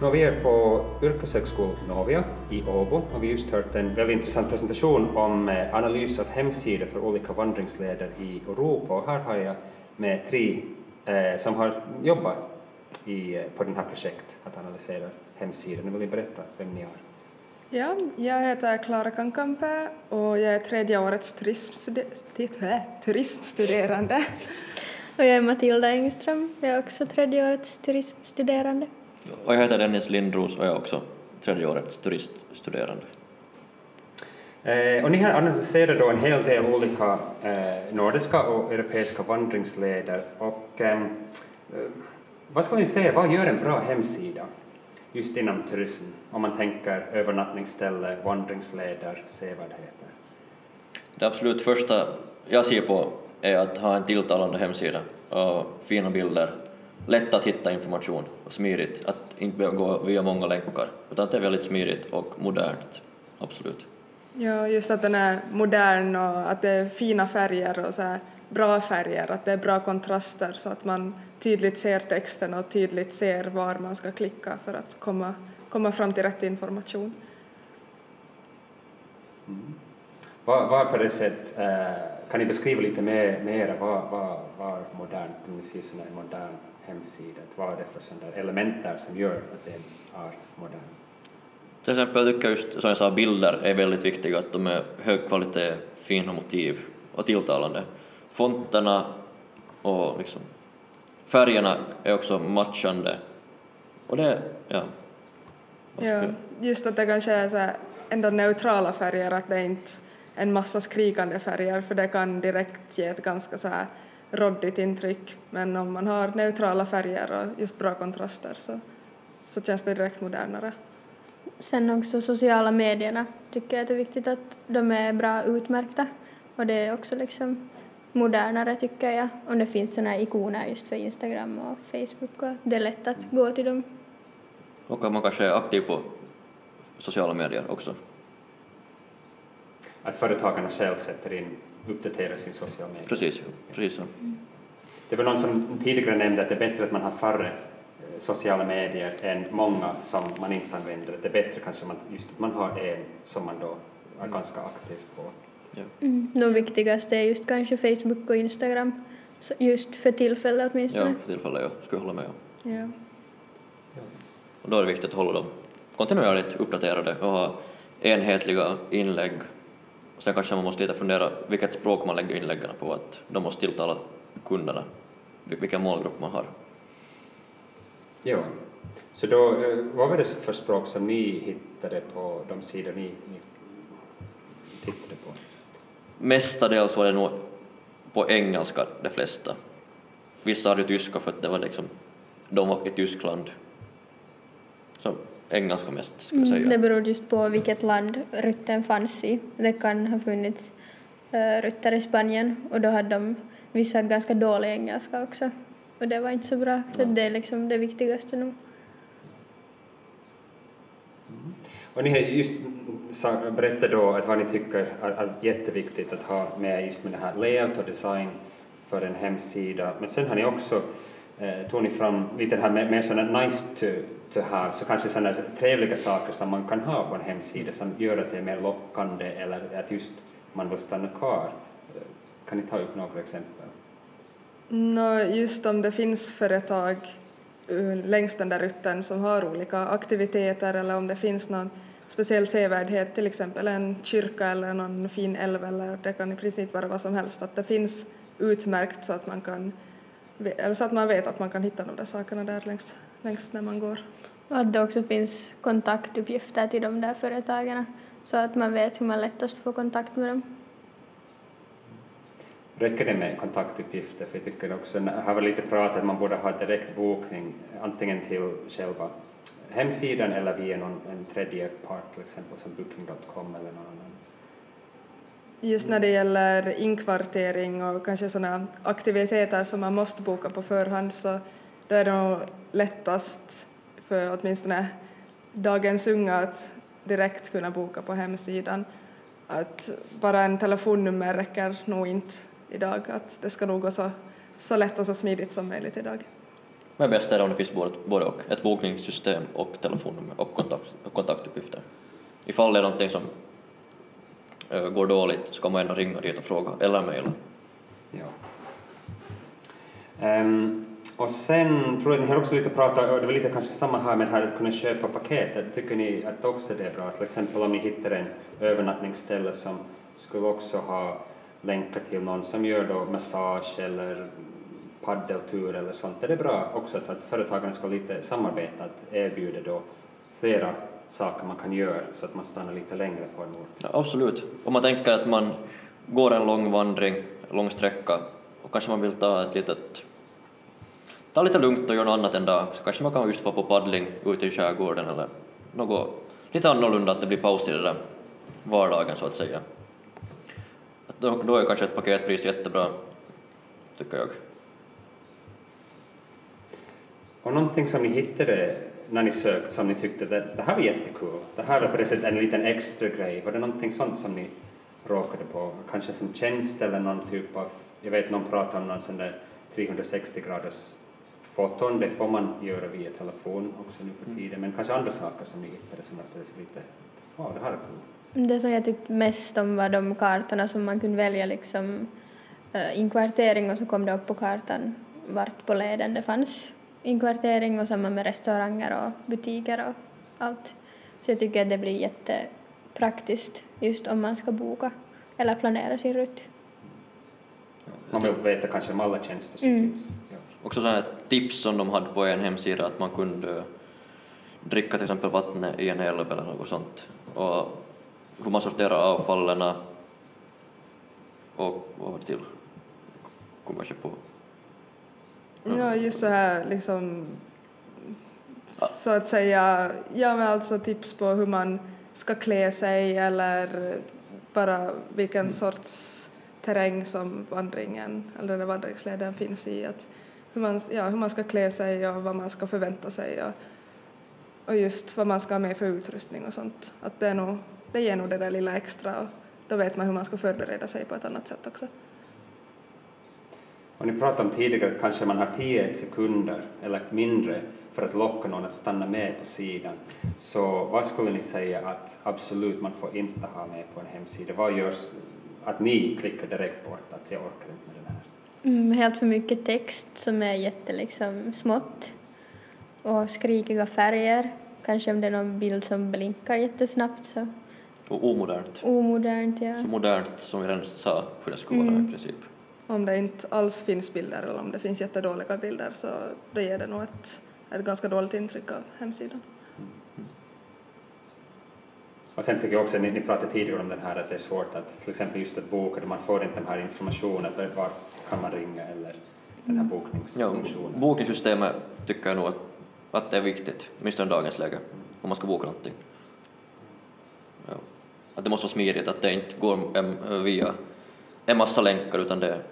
Nå, vi är på Yrkeshögskolan Novia i Åbo och vi har just hört en väldigt intressant presentation om eh, analys av hemsidor för olika vandringsleder i Europa och här har jag med tre eh, som har jobbat i, eh, på den här projektet att analysera hemsidor. Nu vill ni berätta vem ni är. Ja, jag heter Klara Kankampää och jag är tredje årets turismstude turismstuderande. Och jag är Matilda Engström, jag är också tredje årets turismstuderande. Och jag heter Dennis Lindros och jag är också tredje årets turiststuderande. Eh, och ni har analyserat då en hel del olika eh, nordiska och europeiska vandringsleder. Och, eh, vad ska ni säga, vad gör en bra hemsida just inom turism, om man tänker övernattningsställe, vandringsleder, sevärdheter? Det absolut första jag ser på är att ha en tilltalande hemsida och fina bilder lätt att hitta information och smidigt, att inte behöva gå via många länkar, utan att det är väldigt smidigt och modernt, absolut. Ja, just att den är modern och att det är fina färger och så här bra färger, att det är bra kontraster så att man tydligt ser texten och tydligt ser var man ska klicka för att komma, komma fram till rätt information. Mm. Vad, vad på det sätt, eh, kan ni beskriva lite mer, mer vad, vad, vad modernt, ni ser sån här modern hemsida, vad är det för sådana elementer som gör att det är modernt? Till exempel jag tycker just som jag sa bilder är väldigt viktiga, att de är hög kvalitet, fina motiv och tilltalande. Fonterna och liksom färgerna är också matchande och det, ja. Ja, just att det kanske är så här ändå neutrala färger, att det är inte en massa skrikande färger, för det kan direkt ge ett ganska så här råddigt intryck, men om man har neutrala färger och just bra kontraster så, så känns det direkt modernare. Sen också sociala medierna tycker jag att det är viktigt att de är bra utmärkta och det är också liksom modernare tycker jag om det finns sådana här ikoner just för Instagram och Facebook och det är lätt att gå till dem. Och att man kanske är aktiv på sociala medier också. Att företagarna själv sätter in uppdatera sin sociala medier. Precis, precis så. Det var någon som tidigare nämnde att det är bättre att man har färre eh, sociala medier än många som man inte använder. Det är bättre kanske man, just att man har en som man då är ganska aktiv på. Ja. Mm. De viktigaste är just kanske Facebook och Instagram, just för tillfället åtminstone. Ja, för tillfället, ja. Skulle jag hålla med om. Ja. Och då är det viktigt att hålla dem kontinuerligt uppdaterade och ha enhetliga inlägg och sen kanske man måste lite fundera vilket språk man lägger inläggen på, att de måste tilltala kunderna, vilken målgrupp man har. Ja, så då, eh, vad var det för språk som ni hittade på de sidor ni, ni tittade på? Mestadels var det nog på engelska de flesta. Vissa hade tyska för att det var liksom, de var i Tyskland. Så engelska mest, skulle jag mm, säga. det beror just på vilket land rutten fanns i. Det kan ha funnits uh, rutter i Spanien och då hade de vissa ganska dålig engelska också. Och det var inte så bra, så det är liksom det viktigaste nu. Mm. Och ni har just berättat då att vad ni tycker är, är jätteviktigt att ha med just med det här layout och design för en hemsida, men sen har ni också eh, tog ni fram lite det här med, med sådana nice to, to have, så kanske sådana trevliga saker som man kan ha på en hemsida som gör att det är mer lockande eller att just man vill stanna kvar. Eh, kan ni ta upp några exempel? No, just om det finns företag eh, längs den där rutten som har olika aktiviteter eller om det finns någon speciell sevärdhet, till exempel en kyrka eller någon fin älv eller det kan i princip vara vad som helst, att det finns utmärkt så att man kan eller så att man vet att man kan hitta de där sakerna där längs, längs när man går. Och att det också finns kontaktuppgifter till de där företagen så att man vet hur man lättast får kontakt med dem. Räcker det med kontaktuppgifter? För jag tycker också, här var lite prat att man borde ha direkt bokning antingen till själva hemsidan eller via någon, en tredje part, till exempel som booking.com eller någon annan just när det gäller inkvartering och kanske sådana aktiviteter som man måste boka på förhand så då är det nog lättast för åtminstone dagens unga att direkt kunna boka på hemsidan. Att bara en telefonnummer räcker nog inte idag, att det ska nog gå så, så lätt och så smidigt som möjligt idag. Men bäst är det om det finns både, både och, ett bokningssystem och telefonnummer och, kontakt, och kontaktuppgifter. Ifall det är någonting som går dåligt så kan man ändå ringa dit och fråga eller mejla. Ja. Um, och sen tror jag ni har också lite pratat, och det var lite kanske samma här med det här att kunna köpa paketet, Tycker ni att också det är bra? Till exempel om ni hittar en övernattningsställe som skulle också ha länkar till någon som gör då massage eller paddeltur eller sånt. Är det bra också att, att företagen ska lite samarbeta, att erbjuda då flera saker man kan göra så att man stannar lite längre på en ort? Ja, absolut. Om man tänker att man går en lång vandring, lång sträcka och kanske man vill ta ett litet ta lite lugnt och göra något annat en dag, så kanske man kan just få på paddling ute i skärgården eller något lite annorlunda, att det blir paus i det där vardagen så att säga. Då, då är kanske ett paketpris jättebra, tycker jag. Och någonting som ni hittade när ni sökte som ni tyckte det, det här var jättekul, det här var på det sättet en liten extra grej, var det någonting sånt som ni råkade på, kanske som tjänst eller någon typ av, jag vet någon pratar om någon sån där 360 graders foton, det får man göra via telefon också nu för mm. tiden, men kanske andra saker som ni hittade som var lite, ja det här är kul. Det som jag tyckte mest om var de kartorna som man kunde välja liksom uh, inkvartering och så kom det upp på kartan vart på leden det fanns inkvartering och samma med restauranger och butiker och allt. Så jag tycker att det blir jättepraktiskt just om man ska boka eller planera sin rutt. Man vill veta kanske om alla tjänster som mm. finns. Ja. Också sådana tips som de hade på en hemsida att man kunde dricka till exempel vattnet i en älv eller något sånt och hur man sorterar avfallen och vad var det till? Kommer jag på. Ja, just så här liksom så att säga, ja men alltså tips på hur man ska klä sig eller bara vilken mm. sorts terräng som vandringen eller vandringsleden finns i. Att hur, man, ja, hur man ska klä sig och vad man ska förvänta sig och, och just vad man ska ha med för utrustning och sånt. Att det, är nog, det ger nog det där lilla extra och då vet man hur man ska förbereda sig på ett annat sätt också. Och ni pratade om tidigare att kanske man har tio sekunder eller mindre för att locka någon att stanna med på sidan. Så vad skulle ni säga att absolut man får inte ha med på en hemsida? Vad görs att ni klickar direkt bort att jag orkar inte med den här? Mm, helt för mycket text som är jättesmått liksom och skrikiga färger. Kanske om det är någon bild som blinkar jättesnabbt så. Och omodernt. Omodernt, ja. Så modernt som vi redan sa hur det skulle vara mm. i princip om det inte alls finns bilder eller om det finns jättedåliga bilder så då ger det nog ett, ett ganska dåligt intryck av hemsidan. Och sen tycker jag också, ni, ni pratade tidigare om den här att det är svårt att till exempel just att boka, man får inte den här informationen, var kan man ringa eller den här mm. bokningsfunktionen. Ja, bokningssystemet tycker jag nog att, att det är viktigt, åtminstone i dagens läge, om man ska boka någonting. Ja. Att det måste vara smidigt, att det inte går via en massa länkar utan det är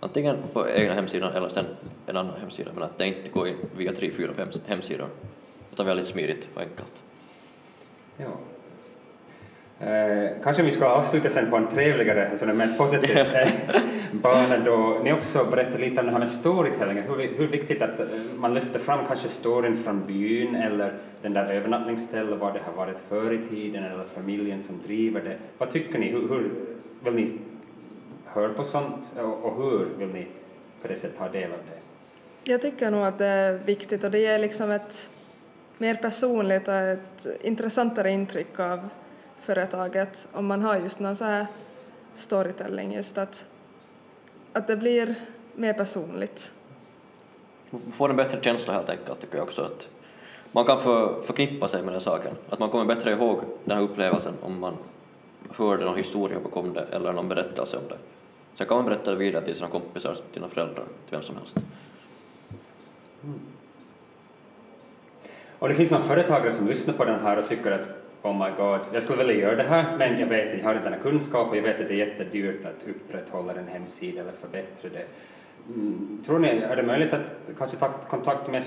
antingen på egna hemsidan eller sen en annan hemsida, men att det inte går in via tre, fyra, fem hemsidor, utan väldigt smidigt och enkelt. Ja. Eh, kanske vi ska avsluta sen på en trevligare, alltså mer positiv eh, bana då. Ni också berättar lite om det här med storytelling, hur, hur viktigt att eh, man lyfter fram kanske storyn från byn eller den där övernattningsstället, var det har varit förr i tiden eller familjen som driver det. Vad tycker ni? Hur, hur vill ni hör på sånt och hur vill ni på det sättet ta del av det? Jag tycker nog att det är viktigt och det ger liksom ett mer personligt och ett intressantare intryck av företaget om man har just någon så här storytelling, just att, att det blir mer personligt. Man får en bättre känsla helt enkelt tycker jag också att man kan för, förknippa sig med den saken, att man kommer bättre ihåg den här upplevelsen om man hörde någon historia bakom det eller någon berättelse om det. Sen kan man berätta det vidare till sina kompisar, till sina föräldrar, till vem som helst. Mm. Och det finns någon företagare som lyssnar på den här och tycker att oh my god, jag skulle vilja göra det här, men jag vet jag har inte den här kunskapen och jag vet att det är jättedyrt att upprätthålla en hemsida eller förbättra det. Mm, tror ni, är det möjligt att kanske ta kontakt med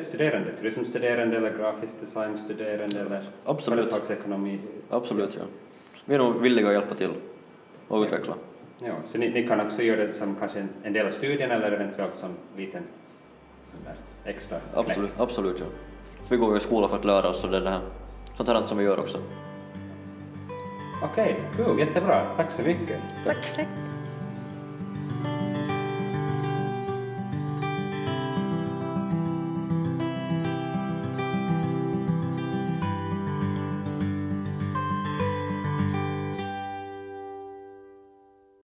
studerande, turismstuderande eller grafisk designstuderande eller Absolut. företagsekonomi? Absolut, ja. Vi är nog villiga att hjälpa till och utveckla. Ja, så ni, ni, kan också göra det som kanske en, en del av studien eller eventuellt som liten där extra knäck. Absolut, absolut ja. Så vi går ju i skolan för att lära oss och det är det här, sånt här som vi gör också. Okej, cool, jättebra. Tack så mycket. Tack. Tack.